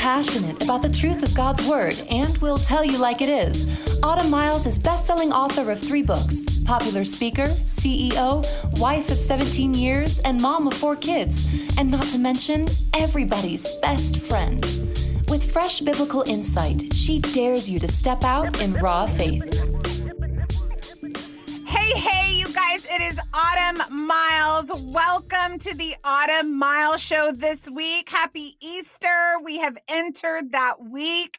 passionate about the truth of God's Word and will tell you like it is. Autumn Miles is best-selling author of three books, popular speaker, CEO, wife of 17 years, and mom of four kids, and not to mention everybody's best friend. With fresh biblical insight, she dares you to step out in raw faith. Miles. Welcome to the Autumn Miles Show this week. Happy Easter. We have entered that week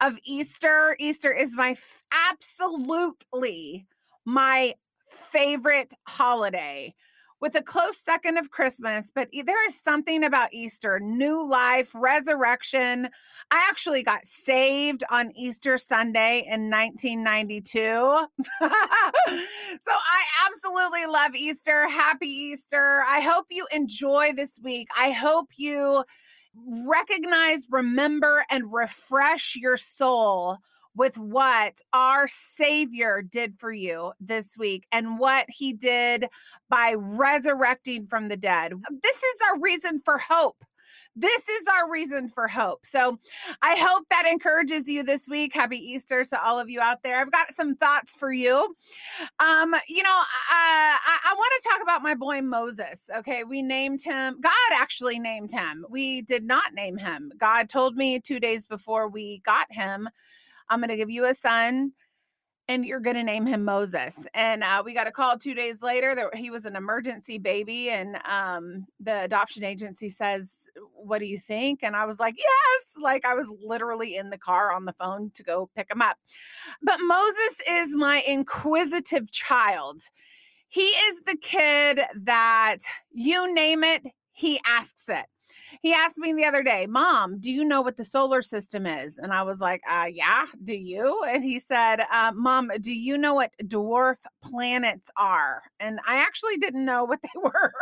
of Easter. Easter is my f- absolutely my favorite holiday with a close second of Christmas, but there is something about Easter, new life, resurrection. I actually got saved on Easter Sunday in 1992. so I absolutely love Easter. Happy Easter. I hope you enjoy this week. I hope you recognize, remember, and refresh your soul with what our Savior did for you this week and what he did by resurrecting from the dead. This is our reason for hope. This is our reason for hope. So I hope that encourages you this week. Happy Easter to all of you out there. I've got some thoughts for you. Um, you know, uh, I, I want to talk about my boy Moses. Okay, we named him, God actually named him. We did not name him. God told me two days before we got him I'm going to give you a son and you're going to name him Moses. And uh, we got a call two days later that he was an emergency baby. And um, the adoption agency says, What do you think? And I was like, Yes. Like I was literally in the car on the phone to go pick him up. But Moses is my inquisitive child. He is the kid that you name it, he asks it he asked me the other day, Mom, do you know what the solar system is? And I was like, uh, Yeah, do you? And he said, uh, Mom, do you know what dwarf planets are? And I actually didn't know what they were.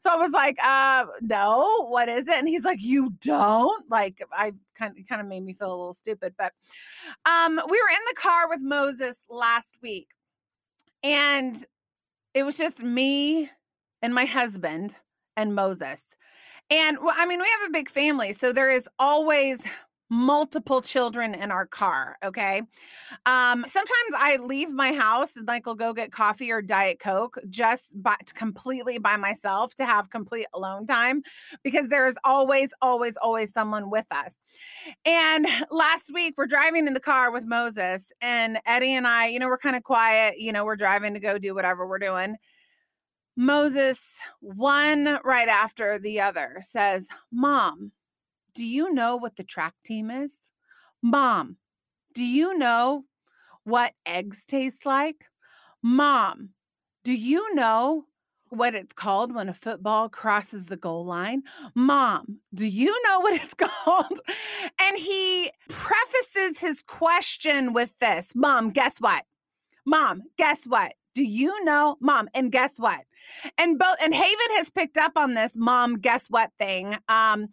so I was like, uh, No, what is it? And he's like, You don't? Like, I kind of, kind of made me feel a little stupid. But um, we were in the car with Moses last week, and it was just me and my husband and Moses. And well, I mean, we have a big family, so there is always multiple children in our car okay? Um sometimes i leave my house and like i'll go get coffee or diet coke just by completely by myself to have complete alone time because there's always always always someone with us. And last week we're driving in the car with moses and eddie and i you know we're kind of quiet you know we're driving to go do whatever we're doing Moses, one right after the other, says, Mom, do you know what the track team is? Mom, do you know what eggs taste like? Mom, do you know what it's called when a football crosses the goal line? Mom, do you know what it's called? And he prefaces his question with this Mom, guess what? Mom, guess what? Do you know, mom? And guess what? And both and Haven has picked up on this mom, guess what thing. Um,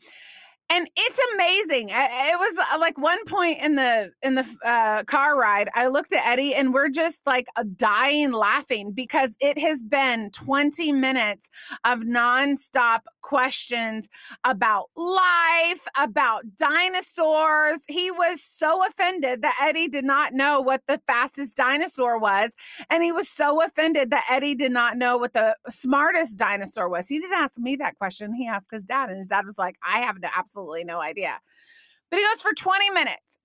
and it's amazing it was uh, like one point in the in the uh, car ride i looked at eddie and we're just like dying laughing because it has been 20 minutes of nonstop questions about life about dinosaurs. He was so offended that eddie did not know what the fastest dinosaur was and he was so offended that eddie did not know what the smartest dinosaur was. He didn't ask me that question he asked his dad and his dad was like i have no absolutely absolutely no idea. But he goes for 20 minutes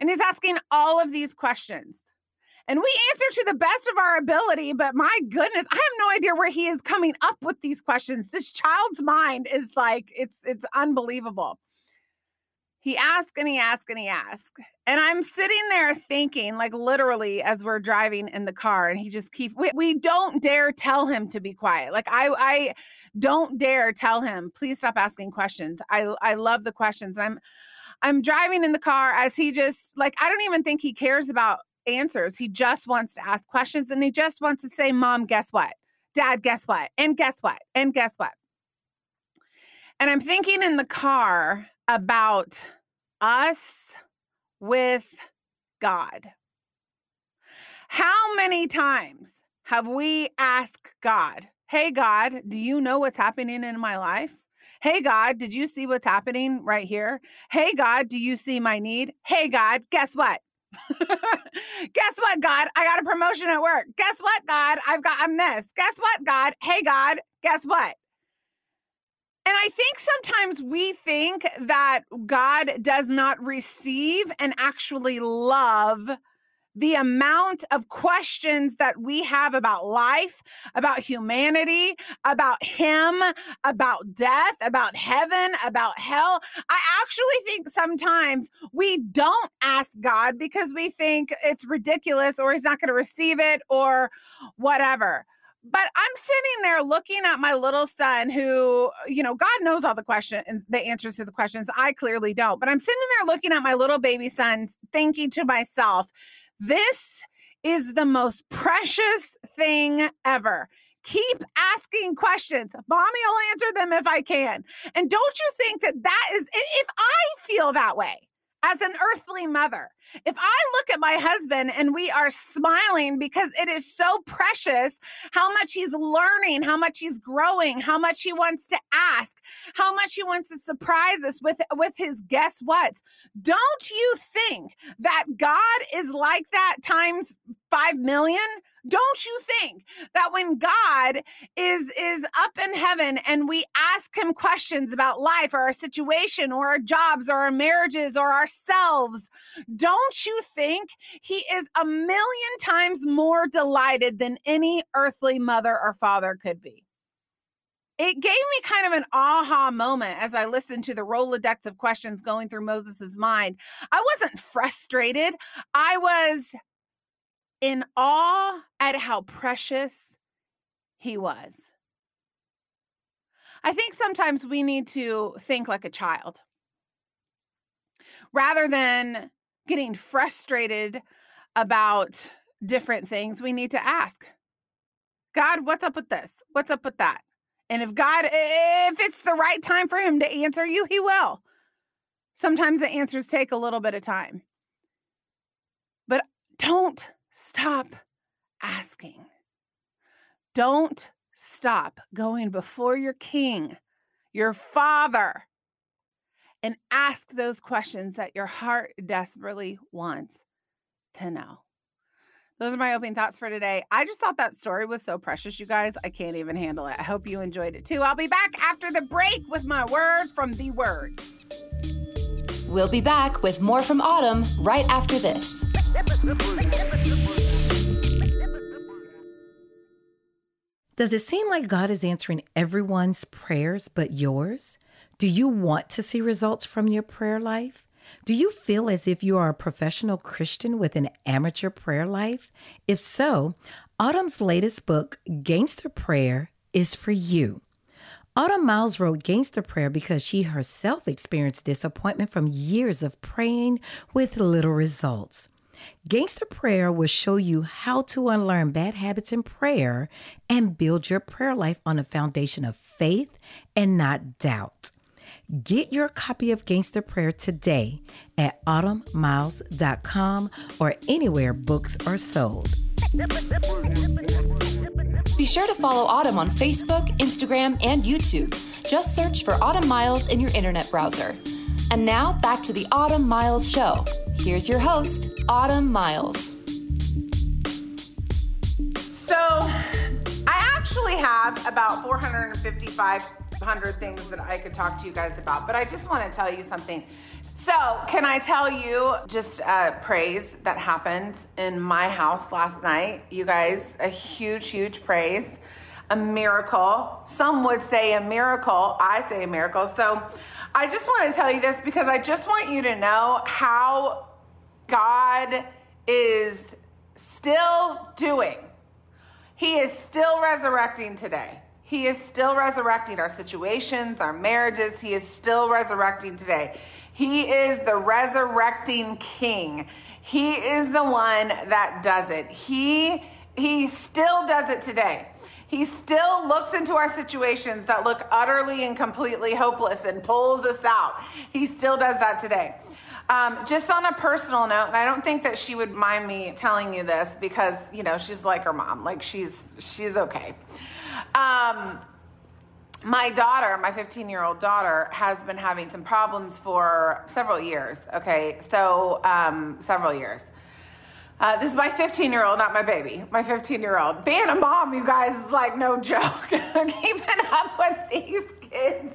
and he's asking all of these questions. And we answer to the best of our ability, but my goodness, I have no idea where he is coming up with these questions. This child's mind is like it's it's unbelievable. He asks and he asks and he asks. And I'm sitting there thinking, like literally, as we're driving in the car, and he just keeps we, we don't dare tell him to be quiet. Like I I don't dare tell him, please stop asking questions. I I love the questions. I'm I'm driving in the car as he just like I don't even think he cares about answers. He just wants to ask questions and he just wants to say, Mom, guess what? Dad, guess what? And guess what? And guess what? And I'm thinking in the car about us with God. How many times have we asked God, Hey, God, do you know what's happening in my life? Hey, God, did you see what's happening right here? Hey, God, do you see my need? Hey, God, guess what? guess what, God? I got a promotion at work. Guess what, God? I've got, I'm this. Guess what, God? Hey, God, guess what? And I think sometimes we think that God does not receive and actually love the amount of questions that we have about life, about humanity, about Him, about death, about heaven, about hell. I actually think sometimes we don't ask God because we think it's ridiculous or He's not going to receive it or whatever but I'm sitting there looking at my little son who, uh, you know, God knows all the questions, the answers to the questions. I clearly don't. But I'm sitting there looking at my little baby son, thinking to myself, this is the most precious thing ever. Keep asking questions. Mommy will answer them if I can. And don't you think that that is, if I feel that way, as an earthly mother. If I look at my husband and we are smiling because it is so precious how much he's learning, how much he's growing, how much he wants to ask, how much he wants to surprise us with with his guess what's. Don't you think that God is like that times 5 million? Don't you think that when God is is up in heaven and we ask him questions about life or our situation or our jobs or our marriages or ourselves, don't you think he is a million times more delighted than any earthly mother or father could be? It gave me kind of an aha moment as I listened to the Rolodex of questions going through Moses's mind. I wasn't frustrated. I was in awe at how precious he was. I think sometimes we need to think like a child rather than getting frustrated about different things. We need to ask God, what's up with this? What's up with that? And if God, if it's the right time for him to answer you, he will. Sometimes the answers take a little bit of time. But don't Stop asking. Don't stop going before your king, your father, and ask those questions that your heart desperately wants to know. Those are my opening thoughts for today. I just thought that story was so precious, you guys. I can't even handle it. I hope you enjoyed it too. I'll be back after the break with my word from the word. We'll be back with more from Autumn right after this. Does it seem like God is answering everyone's prayers but yours? Do you want to see results from your prayer life? Do you feel as if you are a professional Christian with an amateur prayer life? If so, Autumn's latest book, Gangster Prayer, is for you. Autumn Miles wrote Gangster Prayer because she herself experienced disappointment from years of praying with little results. Gangster Prayer will show you how to unlearn bad habits in prayer and build your prayer life on a foundation of faith and not doubt. Get your copy of Gangster Prayer today at autumnmiles.com or anywhere books are sold. Be sure to follow Autumn on Facebook, Instagram, and YouTube. Just search for Autumn Miles in your internet browser. And now back to the Autumn Miles Show. Here's your host, Autumn Miles. So, I actually have about 455 things that I could talk to you guys about, but I just want to tell you something. So, can I tell you just a praise that happened in my house last night? You guys, a huge, huge praise, a miracle. Some would say a miracle. I say a miracle. So, I just want to tell you this because I just want you to know how God is still doing. He is still resurrecting today. He is still resurrecting our situations, our marriages. He is still resurrecting today. He is the resurrecting king. He is the one that does it. He he still does it today. He still looks into our situations that look utterly and completely hopeless and pulls us out. He still does that today. Um, just on a personal note, and I don't think that she would mind me telling you this because you know she's like her mom, like she's she's okay. Um, my daughter, my 15 year old daughter, has been having some problems for several years. Okay, so um, several years. Uh, this is my 15 year old, not my baby. My 15 year old. Being a mom, you guys, is like no joke. Keeping up with these kids'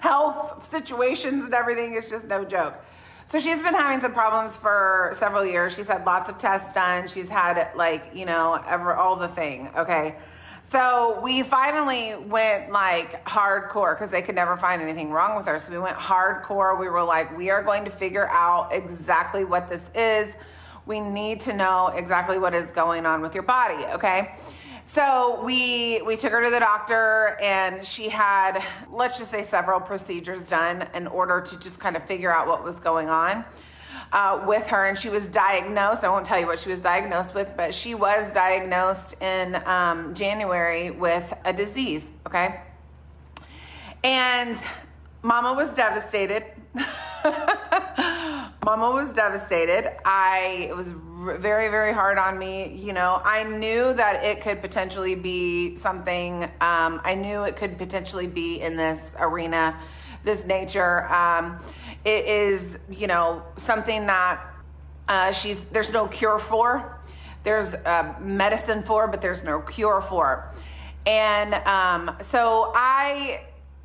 health situations and everything is just no joke. So she's been having some problems for several years. She's had lots of tests done. She's had like, you know, ever all the thing. Okay. So we finally went like hardcore because they could never find anything wrong with her. So we went hardcore. We were like, we are going to figure out exactly what this is. We need to know exactly what is going on with your body, okay? So we we took her to the doctor and she had let's just say several procedures done in order to just kind of figure out what was going on uh, with her, and she was diagnosed. I won't tell you what she was diagnosed with, but she was diagnosed in um, January with a disease, okay? And Mama was devastated. Mama was devastated. I it was very very hard on me. You know, I knew that it could potentially be something. Um, I knew it could potentially be in this arena, this nature. Um, it is, you know, something that uh, she's there's no cure for. There's uh, medicine for, but there's no cure for. And um, so I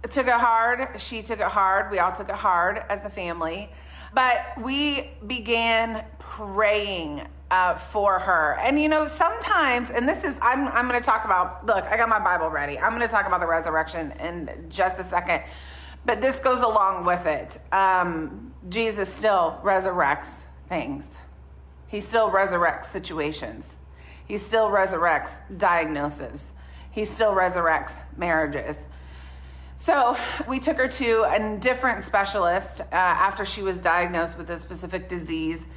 took it hard. She took it hard. We all took it hard as a family. But we began praying uh, for her. And you know, sometimes, and this is, I'm, I'm going to talk about, look, I got my Bible ready. I'm going to talk about the resurrection in just a second. But this goes along with it. Um, Jesus still resurrects things, He still resurrects situations, He still resurrects diagnoses, He still resurrects marriages. So we took her to a different specialist uh, after she was diagnosed with a specific disease.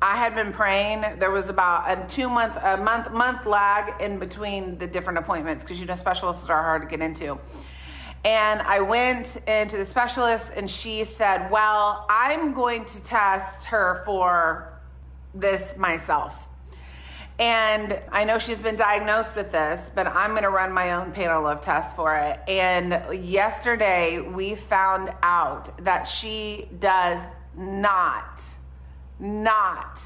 I had been praying. There was about a two month, a month, month lag in between the different appointments because you know specialists are hard to get into. And I went into the specialist, and she said, Well, I'm going to test her for this myself. And I know she's been diagnosed with this, but I'm going to run my own panel of tests for it. And yesterday we found out that she does not, not,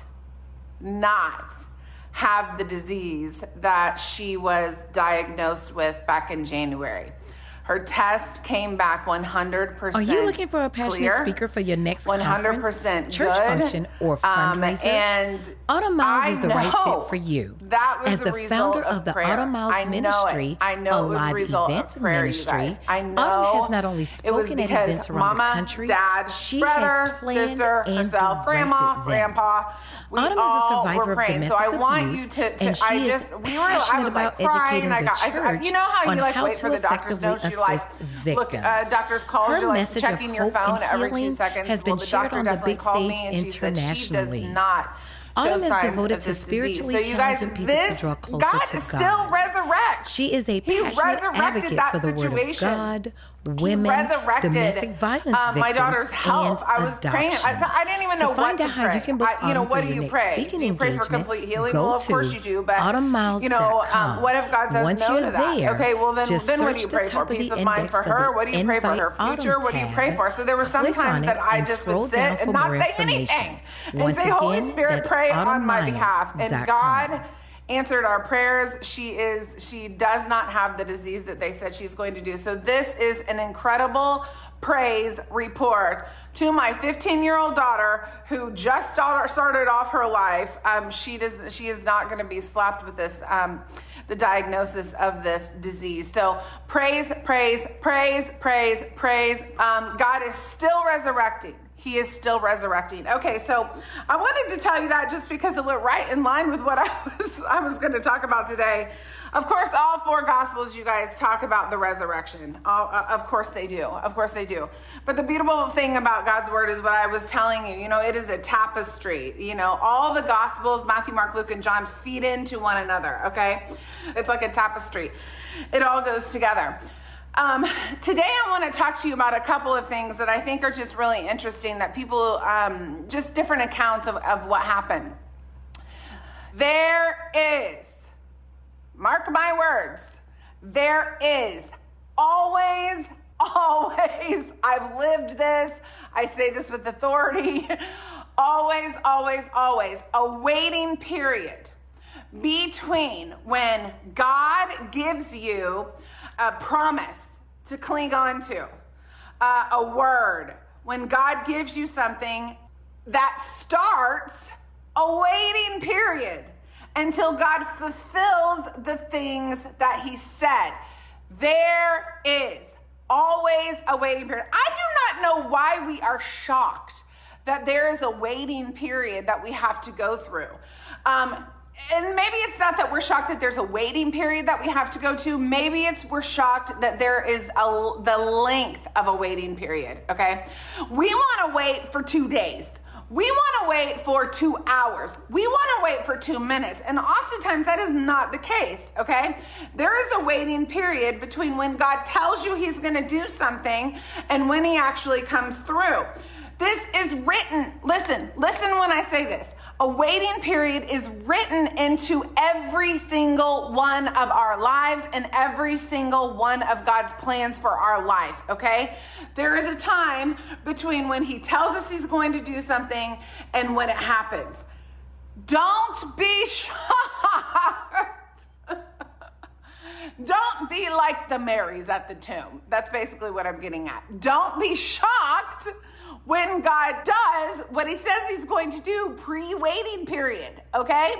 not have the disease that she was diagnosed with back in January. Her test came back 100%. Are you looking for a passionate clear, speaker for your next 100% conference, church good, function, or um, fundraiser? and Autumn Miles I is the right fit for you. That was As the result founder of, the prayer. Autumn Miles I know Ministry, it. I know a was live result events of prayer, ministry. I know Autumn has not only was spoken at events around Mama, the country, Dad, she brother, has planned sister, and herself, grandma, grandpa. We Autumn all is a survivor were of praying. domestic So I want abuse, you to. to and she I is we were. I passionate was like about crying. educating I got. the I, you know how on you like how wait to for the doctor's effectively. You like assist look. Uh, doctor's calls. Her you like checking your phone every two seconds. has been well, the shared doctor on the big stage and she said she internationally. does not. Autumn is devoted to spiritually so you guys, challenging people to this, draw closer God to still God. resurrects. She is a He passionate resurrected advocate that for the word of situation. God, women, resurrected, domestic violence victims, my daughter's health. I was praying. I, adoption. I didn't even To know find what to pray. you can book I, you know, what do you pray? Do you pray for complete healing? Well, of course to you do. But you know, um, what if God says Once no you're to that? there, okay, well then, then what do you pray for? Peace of mind for her. What do you pray for her future? What do you pray for? So there were some times that I just would sit and not say anything and say, Holy Spirit, pray on my behalf. And. God answered our prayers. She is she does not have the disease that they said she's going to do. So this is an incredible praise report to my 15 year old daughter who just started, off her life. Um, she does she is not going to be slapped with this. Um, the diagnosis of this disease. So praise, praise, praise, praise, praise. Um, God is still resurrecting. He is still resurrecting. Okay, so I wanted to tell you that just because it went right in line with what I was I was going to talk about today. Of course, all four gospels, you guys talk about the resurrection. All, uh, of course they do. Of course they do. But the beautiful thing about God's word is what I was telling you. You know, it is a tapestry. You know, all the gospels, Matthew, Mark, Luke, and John, feed into one another. Okay, it's like a tapestry. It all goes together. Um, today, I want to talk to you about a couple of things that I think are just really interesting that people, um, just different accounts of, of what happened. There is, mark my words, there is always always, I've lived this, I say this with authority, always, always, always a waiting period between when God gives you a promise to cling on to, uh, a word, when God gives you something that starts a waiting period until God fulfills the things that He said. There is always a waiting period. I do not know why we are shocked that there is a waiting period that we have to go through. Um, and maybe it's not that we're shocked that there's a waiting period that we have to go to. Maybe it's we're shocked that there is a, the length of a waiting period. Okay, we want to wait for two days. We want to wait for two hours. We want to wait for two minutes. And oftentimes that is not the case, okay? There is a waiting period between when God tells you He's going to do something and when He actually comes through. This is written. Listen, listen when I say this. A waiting period is written into every single one of our lives and every single one of God's plans for our life, okay? There is a time between when He tells us He's going to do something and when it happens. Don't be shocked. Don't be like the Marys at the tomb. That's basically what I'm getting at. Don't be shocked when God does what he says he's going to do pre waiting period, okay?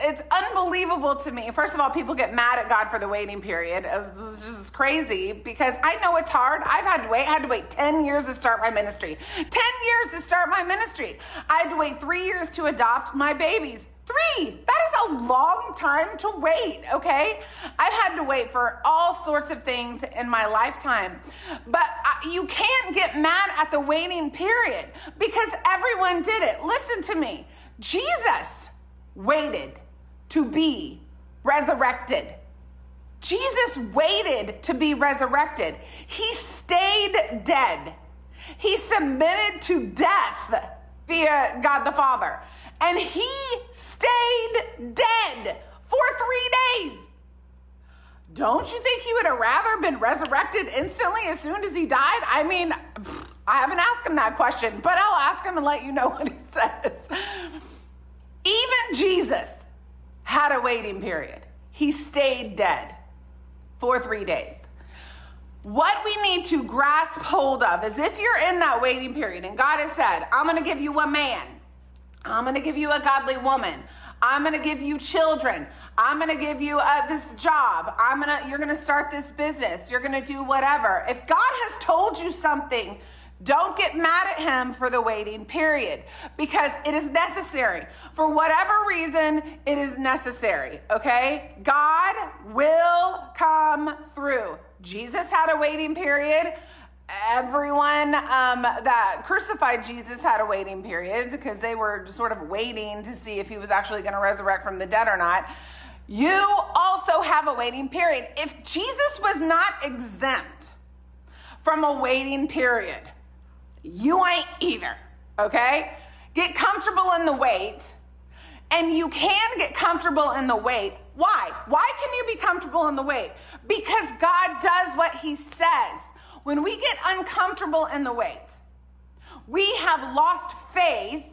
It's unbelievable to me. First of all, people get mad at God for the waiting period. It was just crazy because I know it's hard. I've had to wait, I had to wait 10 years to start my ministry. 10 years to start my ministry. I had to wait three years to adopt my babies. Three. That is a long time to wait, okay? I've had to wait for all sorts of things in my lifetime. But you can't get mad at the waiting period because everyone did it. Listen to me. Jesus waited to be resurrected. Jesus waited to be resurrected. He stayed dead. He submitted to death via God the Father and he stayed dead for three days. Don't you think he would have rather been resurrected instantly as soon as he died? I mean, I haven't asked him that question, but I'll ask him and let you know what he says. Even Jesus had a waiting period. He stayed dead for three days. What we need to grasp hold of is if you're in that waiting period and God has said, I'm going to give you a man, I'm going to give you a godly woman. I'm going to give you children. I'm going to give you uh, this job. I'm going to you're going to start this business. You're going to do whatever. If God has told you something, don't get mad at him for the waiting period because it is necessary. For whatever reason, it is necessary, okay? God will come through. Jesus had a waiting period everyone um, that crucified Jesus had a waiting period because they were sort of waiting to see if he was actually going to resurrect from the dead or not. You also have a waiting period. If Jesus was not exempt from a waiting period, you ain't either, okay? Get comfortable in the wait, and you can get comfortable in the wait. Why? Why can you be comfortable in the wait? Because God does what he says. When we get uncomfortable in the wait, we have lost faith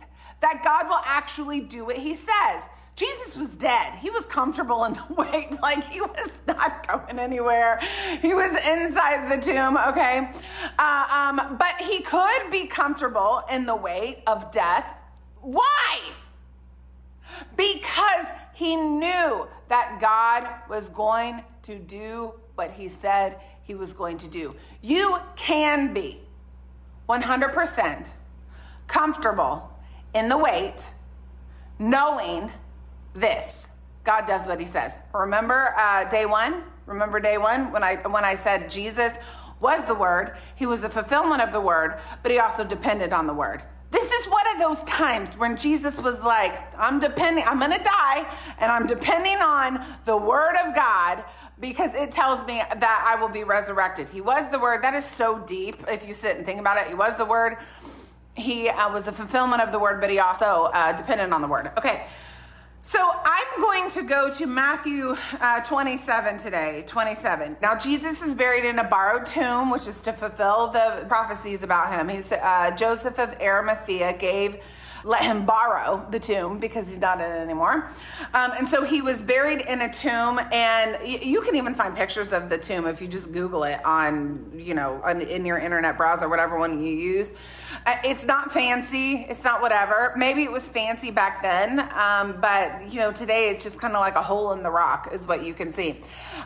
that God will actually do what he says. Jesus was dead. He was comfortable in the wait, like he was not going anywhere. He was inside the tomb, okay? Uh, um, but he could be comfortable in the wait of death. Why? Because he knew that God was going to do what he said he was going to do. You can be 100% comfortable in the wait, knowing this. God does what he says. Remember uh, day one? Remember day one when I when I said Jesus was the word, he was the fulfillment of the word, but he also depended on the word. This is one of those times when Jesus was like, I'm depending, I'm gonna die, and I'm depending on the word of God because it tells me that I will be resurrected. He was the word. That is so deep if you sit and think about it. He was the word. He uh, was the fulfillment of the word, but he also uh, depended on the word. Okay. So I'm going to go to Matthew uh, 27 today, 27. Now Jesus is buried in a borrowed tomb, which is to fulfill the prophecies about him. He's uh, Joseph of Arimathea gave let him borrow the tomb because he's not in it anymore. Um, and so he was buried in a tomb, and y- you can even find pictures of the tomb if you just Google it on, you know, on, in your internet browser, whatever one you use. Uh, it's not fancy. It's not whatever. Maybe it was fancy back then, um, but you know, today it's just kind of like a hole in the rock, is what you can see.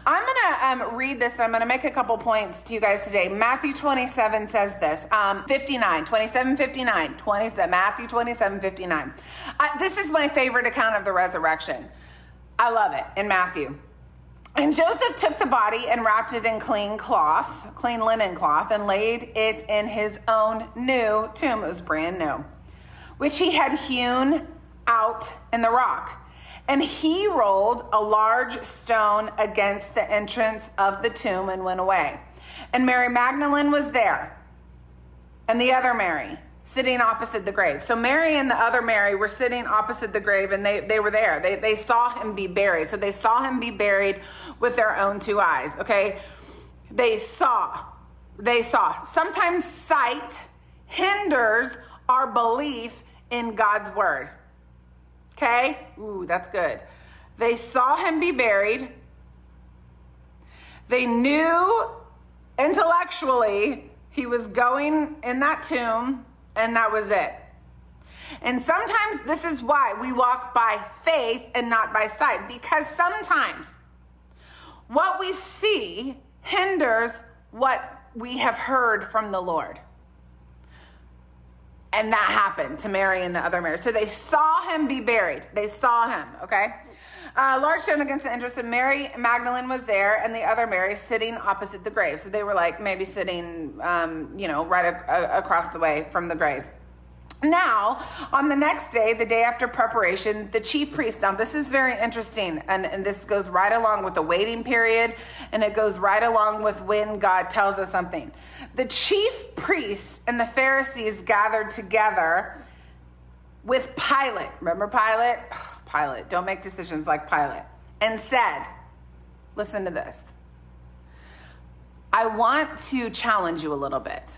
I'm gonna um, read this. I'm gonna make a couple points to you guys today. Matthew 27 says this. Um, 59, 27, 59, 20, Matthew 27, 59. Uh, this is my favorite account of the resurrection. I love it in Matthew. And Joseph took the body and wrapped it in clean cloth, clean linen cloth, and laid it in his own new tomb. It was brand new, which he had hewn out in the rock. And he rolled a large stone against the entrance of the tomb and went away. And Mary Magdalene was there, and the other Mary sitting opposite the grave. So Mary and the other Mary were sitting opposite the grave and they, they were there. They, they saw him be buried. So they saw him be buried with their own two eyes, okay? They saw. They saw. Sometimes sight hinders our belief in God's word. Okay? Ooh, that's good. They saw him be buried. They knew intellectually he was going in that tomb and that was it. And sometimes this is why we walk by faith and not by sight, because sometimes what we see hinders what we have heard from the Lord. And that happened to Mary and the other Mary. So they saw him be buried. They saw him, okay? Uh, large stone against the entrance, and Mary Magdalene was there, and the other Mary sitting opposite the grave. So they were like maybe sitting, um, you know, right a- across the way from the grave. Now, on the next day, the day after preparation, the chief priest, now this is very interesting, and, and this goes right along with the waiting period, and it goes right along with when God tells us something. The chief priest and the Pharisees gathered together with Pilate. Remember Pilate? Pilate, don't make decisions like Pilate. And said, listen to this. I want to challenge you a little bit.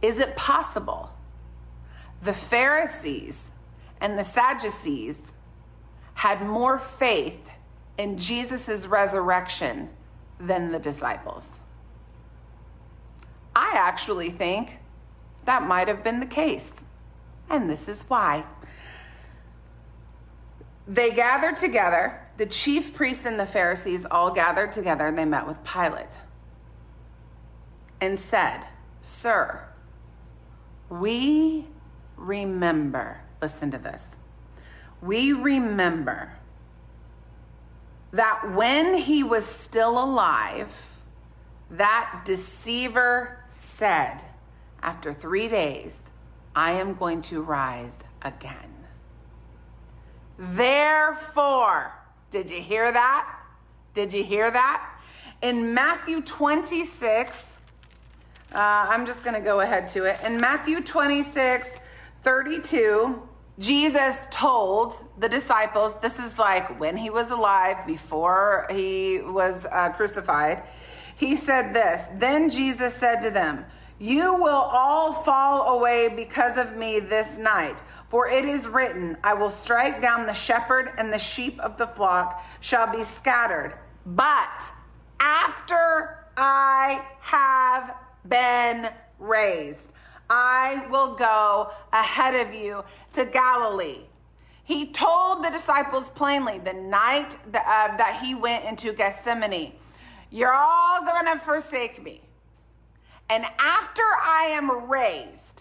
Is it possible the Pharisees and the Sadducees had more faith in Jesus' resurrection than the disciples? I actually think that might have been the case. And this is why. They gathered together, the chief priests and the Pharisees all gathered together, and they met with Pilate and said, Sir, we remember, listen to this, we remember that when he was still alive, that deceiver said, After three days, I am going to rise again. Therefore, did you hear that? Did you hear that? In Matthew 26, uh, I'm just going to go ahead to it. In Matthew 26, 32, Jesus told the disciples, this is like when he was alive, before he was uh, crucified. He said this Then Jesus said to them, You will all fall away because of me this night. For it is written, I will strike down the shepherd, and the sheep of the flock shall be scattered. But after I have been raised, I will go ahead of you to Galilee. He told the disciples plainly the night that, uh, that he went into Gethsemane, You're all going to forsake me. And after I am raised,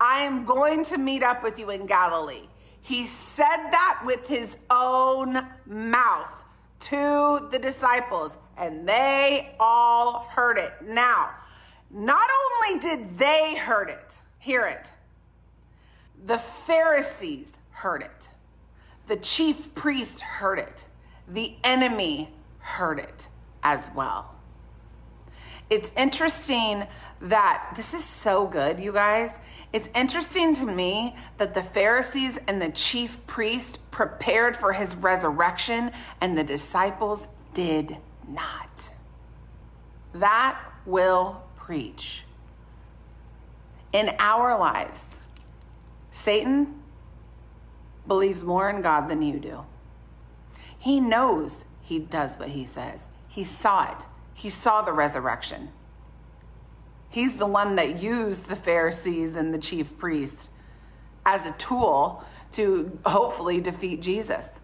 I am going to meet up with you in Galilee. He said that with his own mouth to the disciples, and they all heard it. Now, not only did they heard it, hear it, the Pharisees heard it. The chief priest heard it. The enemy heard it as well. it's interesting that this is so good, you guys. It's interesting to me that the Pharisees and the chief priest prepared for his resurrection and the disciples did not. That will preach. In our lives, Satan believes more in God than you do. He knows he does what he says. He saw it. He saw the resurrection. He's the one that used the Pharisees and the chief priest as a tool to hopefully defeat Jesus.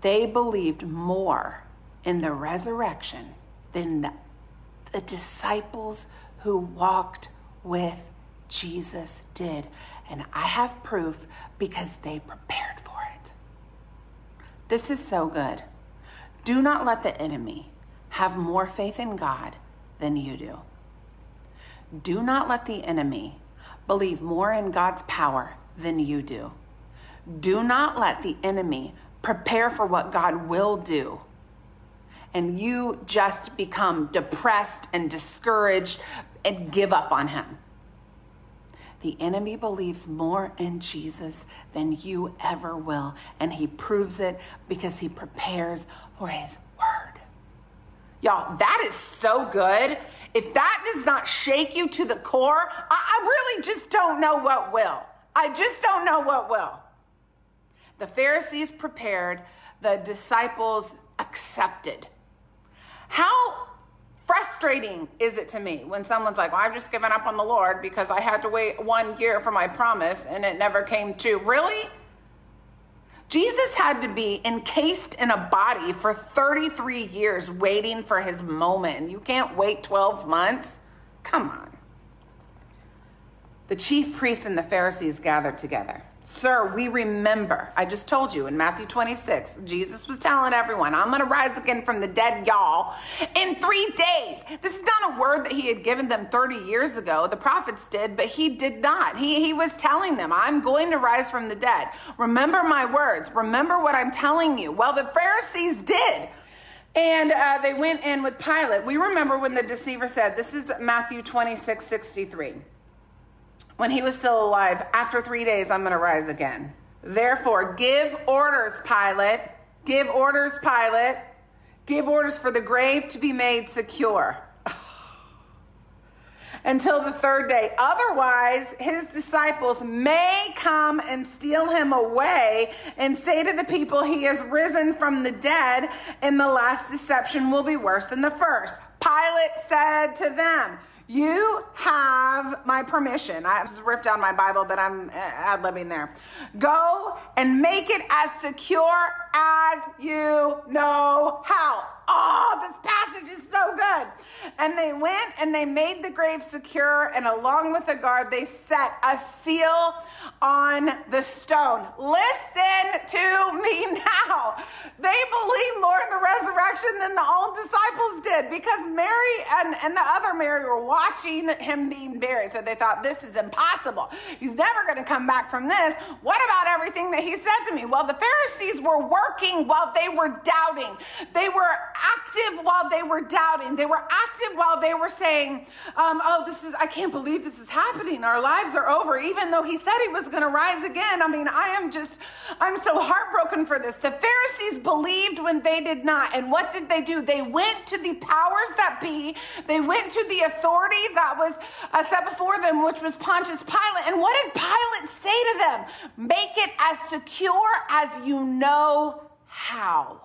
They believed more in the resurrection than the, the disciples who walked with Jesus did. And I have proof because they prepared for it. This is so good. Do not let the enemy have more faith in God than you do. Do not let the enemy believe more in God's power than you do. Do not let the enemy prepare for what God will do. And you just become depressed and discouraged and give up on him. The enemy believes more in Jesus than you ever will, and he proves it because he prepares for his word. Y'all, that is so good. If that does not shake you to the core, I, I really just don't know what will. I just don't know what will. The Pharisees prepared, the disciples accepted. How frustrating is it to me when someone's like, well, I've just given up on the Lord because I had to wait one year for my promise and it never came to? Really? Jesus had to be encased in a body for 33 years waiting for his moment. You can't wait 12 months? Come on. The chief priests and the Pharisees gathered together. Sir, we remember. I just told you in Matthew 26, Jesus was telling everyone, I'm going to rise again from the dead, y'all, in three days. This is not a word that he had given them 30 years ago. The prophets did, but he did not. He, he was telling them, I'm going to rise from the dead. Remember my words. Remember what I'm telling you. Well, the Pharisees did. And uh, they went in with Pilate. We remember when the deceiver said, This is Matthew 26, 63 when he was still alive, after three days, I'm going to rise again. Therefore, give orders, Pilate. Give orders, Pilate. Give orders for the grave to be made secure until the third day. Otherwise, his disciples may come and steal him away and say to the people, He has risen from the dead, and the last deception will be worse than the first. Pilate said to them, you have my permission. I just ripped down my Bible, but I'm eh, ad libbing there. Go and make it as secure as you know how. Oh, this passage is so good. And they went and they made the grave secure, and along with the guard, they set a seal on the stone. Listen to me now. They believed more in the resurrection than the old disciples did because Mary and, and the other Mary were watching him being buried. So they thought, this is impossible. He's never going to come back from this. What about everything that he said to me? Well, the Pharisees were working while they were doubting. They were active while they were doubting. They were active while they were saying, um, oh, this is, I can't believe this is happening. Our lives are over, even though he said he was going to rise again. I mean, I am just, I'm so heartbroken for this. The Pharisees believed when they did not. And what did they do? They went to the powers that be, they went to the authority that was uh, set before them, which was Pontius Pilate. And what did Pilate say to them? Make it as secure as you know how.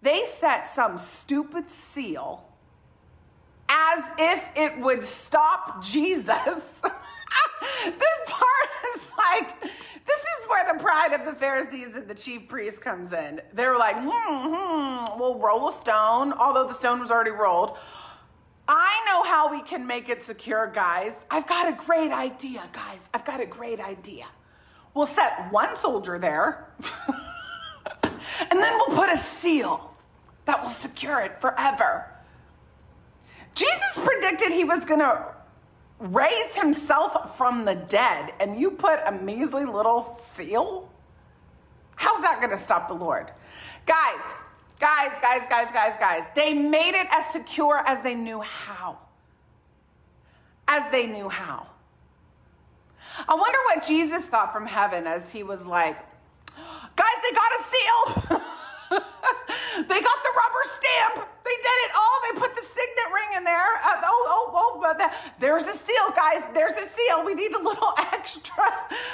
They set some stupid seal as if it would stop Jesus. this part is like, this is where the pride of the Pharisees and the chief priests comes in. They're like, hmm, hmm, we'll roll a stone, although the stone was already rolled. I know how we can make it secure, guys. I've got a great idea, guys. I've got a great idea. We'll set one soldier there, and then we'll put a seal that will secure it forever. Jesus predicted he was going to raise himself from the dead, and you put a measly little seal? How's that going to stop the Lord? Guys, Guys, guys, guys, guys, guys. They made it as secure as they knew how. As they knew how. I wonder what Jesus thought from heaven as he was like, guys, they got a seal. they got the rubber stamp. They did it all. They put the signet ring in there. Uh, oh, oh, oh, but the, there's a seal, guys. There's a seal. We need a little extra.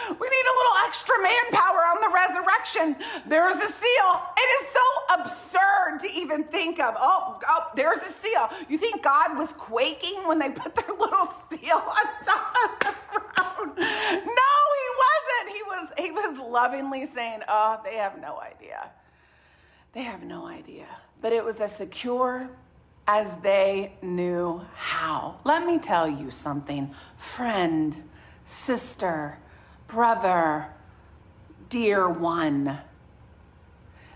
We need a little extra manpower on the resurrection. There's a seal. It is so absurd to even think of. Oh, oh, there's a seal. You think God was quaking when they put their little seal on top of the throne? No, was he was lovingly saying, "Oh, they have no idea." They have no idea. But it was as secure as they knew how. Let me tell you something, friend, sister, brother, dear one.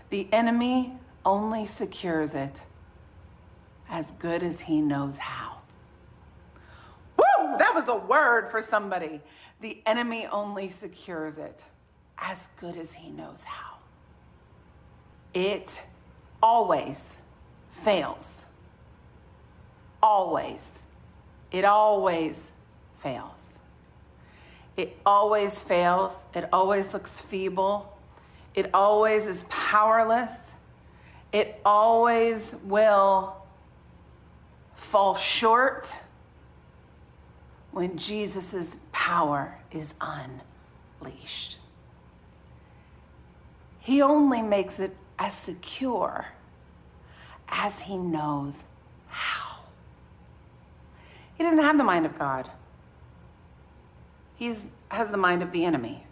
The enemy only secures it as good as he knows how. That was a word for somebody. The enemy only secures it as good as he knows how it always fails. Always. It always fails. It always fails. It always looks feeble. It always is powerless. It always will fall short when Jesus' power is unleashed. He only makes it as secure as he knows how. He doesn't have the mind of God. He has the mind of the enemy.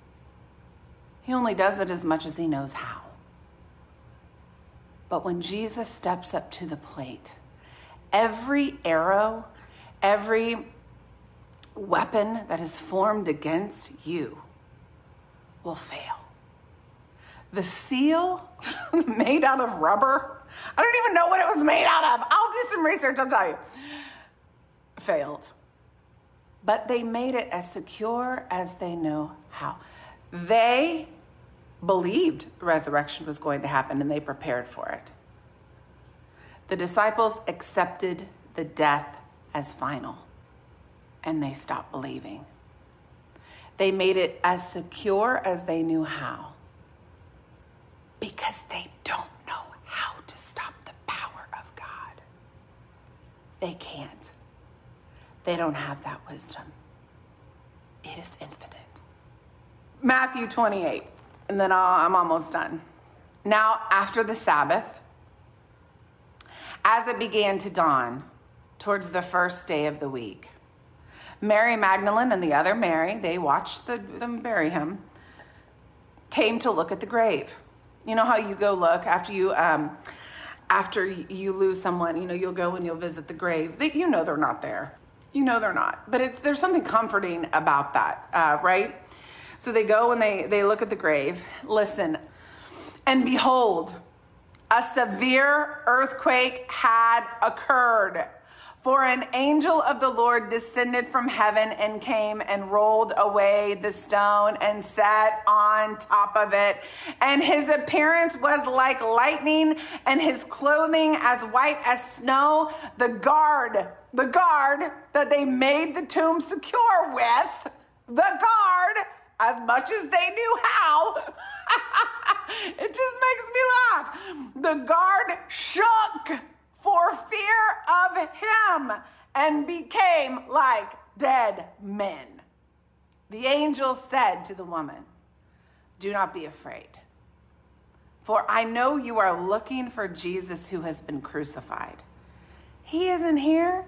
He only does it as much as he knows how. But when Jesus steps up to the plate, every arrow, every weapon that is formed against you will fail. The seal made out of rubber. I don't even know what it was made out of. I'll do some research, I'll tell you. Failed. But they made it as secure as they know how. They believed resurrection was going to happen and they prepared for it. The disciples accepted the death as final and they stopped believing. They made it as secure as they knew how because they don't know how to stop the power of God. They can't. They don't have that wisdom. It is infinite. Matthew 28, and then i am almost done. Now, after the Sabbath, as it began to dawn towards the first day of the week, Mary Magdalene and the other Mary, they watched the, them bury him, came to look at the grave. You know how you go look after you um, after you lose someone. You know you'll go and you'll visit the grave. They, you know they're not there. You know they're not. But it's there's something comforting about that, uh, right? So they go and they they look at the grave. Listen, and behold, a severe earthquake had occurred for an angel of the Lord descended from heaven and came and rolled away the stone and sat on top of it. And his appearance was like lightning, and his clothing as white as snow. The guard, the guard that they made the tomb secure with, the guard, as much as they knew how. it just makes me laugh. The guard shook for fear of him and became like dead men. The angel said to the woman, Do not be afraid, for I know you are looking for Jesus who has been crucified. He isn't here,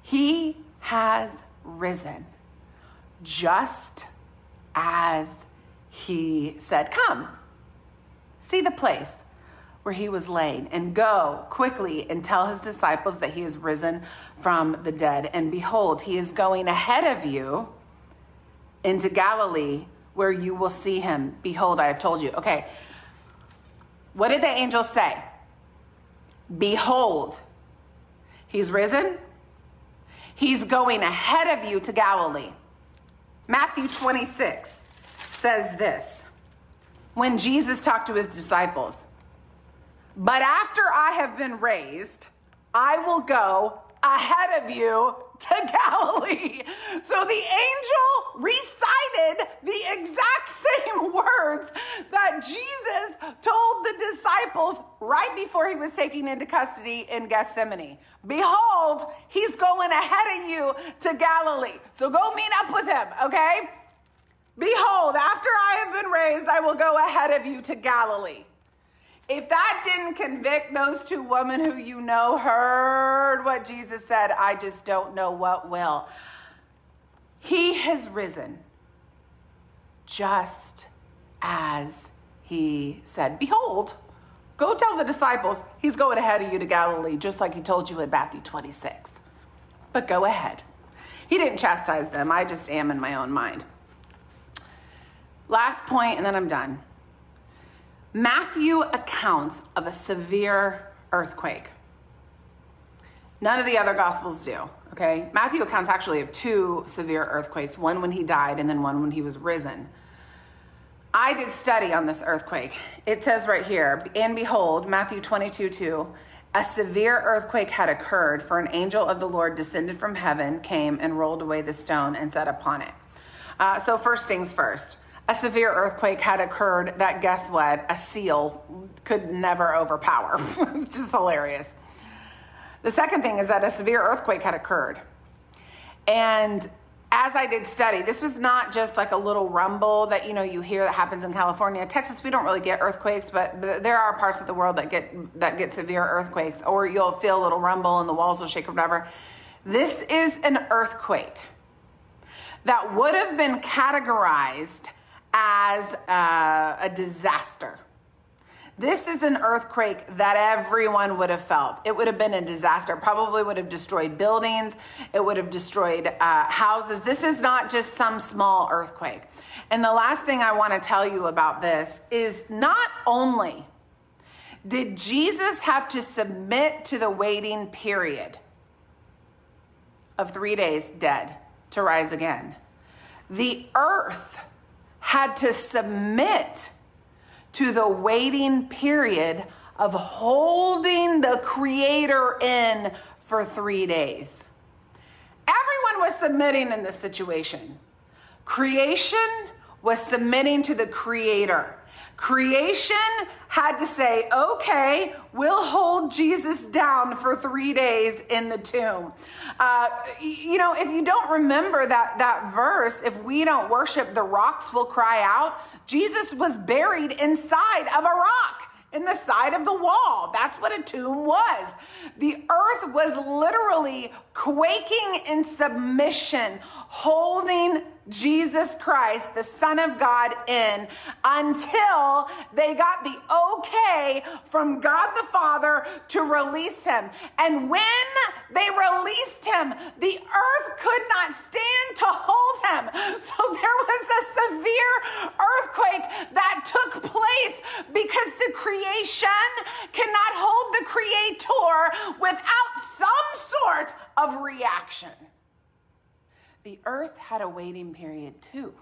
he has risen, just as he said, Come, see the place where he was laid, and go quickly and tell his disciples that he is risen from the dead. And behold, he is going ahead of you into Galilee, where you will see him. Behold, I have told you. Okay. What did the angel say? Behold, he's risen. He's going ahead of you to Galilee. Matthew 26 says this When Jesus talked to his disciples, But after I have been raised, I will go ahead of you to Galilee. So the angel recited the exact same words that Jesus told the disciples right before he was taken into custody in Gethsemane. Behold, he's going ahead of you to Galilee. So go meet up with him, okay? Behold, after I have been raised, I will go ahead of you to Galilee. If that didn't convict those two women who you know heard what Jesus said, I just don't know what will. He has risen just as he said. Behold, go tell the disciples he's going ahead of you to Galilee, just like he told you in Matthew 26. But go ahead. He didn't chastise them. I just am in my own mind. Last point, and then I'm done. Matthew accounts of a severe earthquake. None of the other gospels do, okay? Matthew accounts actually of two severe earthquakes, one when he died and then one when he was risen. I did study on this earthquake. It says right here, and behold, Matthew 22 2, a severe earthquake had occurred, for an angel of the Lord descended from heaven, came and rolled away the stone and sat upon it. Uh, so, first things first a severe earthquake had occurred that guess what? A seal could never overpower. It's just hilarious. The second thing is that a severe earthquake had occurred. And as i did study this was not just like a little rumble that you know you hear that happens in california. Texas we don't really get earthquakes but there are parts of the world that get that get severe earthquakes or you'll feel a little rumble and the walls will shake or whatever. This is an earthquake that would have been categorized as a, a disaster. This is an earthquake that everyone would have felt. It would have been a disaster. Probably would have destroyed buildings. It would have destroyed uh, houses. This is not just some small earthquake. And the last thing I want to tell you about this is not only did Jesus have to submit to the waiting period of three days dead to rise again, the earth had to submit to the waiting period of holding the creator in for three days. Everyone was submitting in this situation. Creation was submitting to the creator. Creation had to say, okay, we'll hold Jesus down for three days in the tomb. Uh, you know, if you don't remember that, that verse, if we don't worship, the rocks will cry out. Jesus was buried inside of a rock in the side of the wall. That's what a tomb was. The earth was literally quaking in submission, holding Jesus Christ, the Son of God, in until they got the okay from God the Father to release him. And when they released him, the earth could not stand to hold him. So there was a severe earthquake that took place because the creation cannot hold the creator without some sort of reaction the earth had a waiting period too.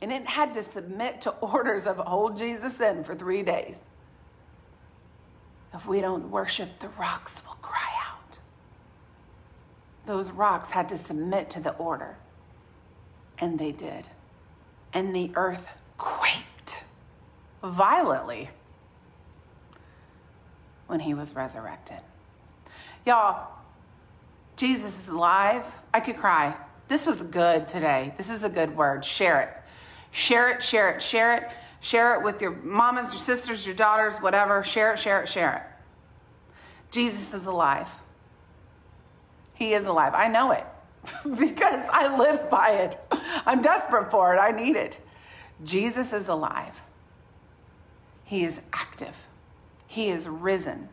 And it had to submit to orders of hold Jesus in for three days. If we don't worship, the rocks will cry out. Those rocks had to submit to the order. And they did. And the earth quaked violently when he was resurrected. Y'all, Jesus is alive. I could cry. This was good today. This is a good word. Share it. Share it, share it, share it. Share it with your mamas, your sisters, your daughters, whatever. Share it, share it, share it. Jesus is alive. He is alive. I know it because I live by it. I'm desperate for it. I need it. Jesus is alive. He is active. He is risen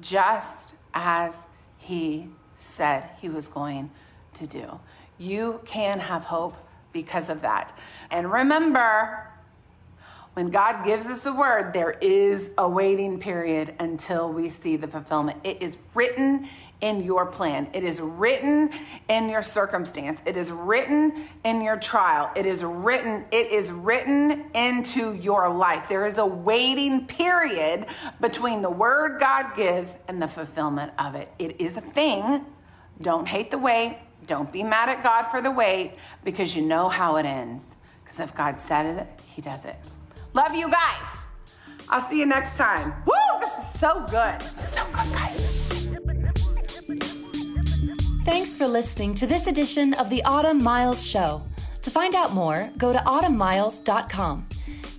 just as he said he was going to do. You can have hope because of that. And remember, when God gives us a word, there is a waiting period until we see the fulfillment. It is written in your plan. It is written in your circumstance. It is written in your trial. It is written, it is written into your life. There is a waiting period between the word God gives and the fulfillment of it. It is a thing. Don't hate the wait. Don't be mad at God for the wait because you know how it ends. Because if God said it, He does it. Love you guys. I'll see you next time. Woo! This was so good. So good, guys. Thanks for listening to this edition of the Autumn Miles Show. To find out more, go to autumnmiles.com.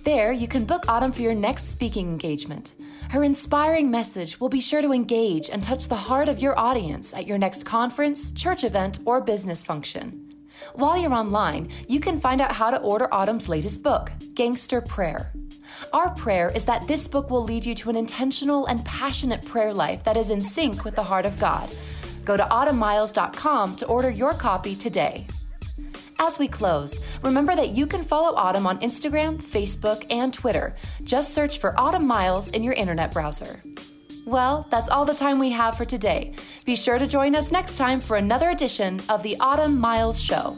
There, you can book Autumn for your next speaking engagement. Her inspiring message will be sure to engage and touch the heart of your audience at your next conference, church event, or business function. While you're online, you can find out how to order Autumn's latest book, Gangster Prayer. Our prayer is that this book will lead you to an intentional and passionate prayer life that is in sync with the heart of God Go to autumnmiles.com to order your copy today. As we close, remember that you can follow Autumn on Instagram, Facebook, and Twitter. Just search for Autumn Miles in your internet browser. Well, that's all the time we have for today. Be sure to join us next time for another edition of the Autumn Miles Show.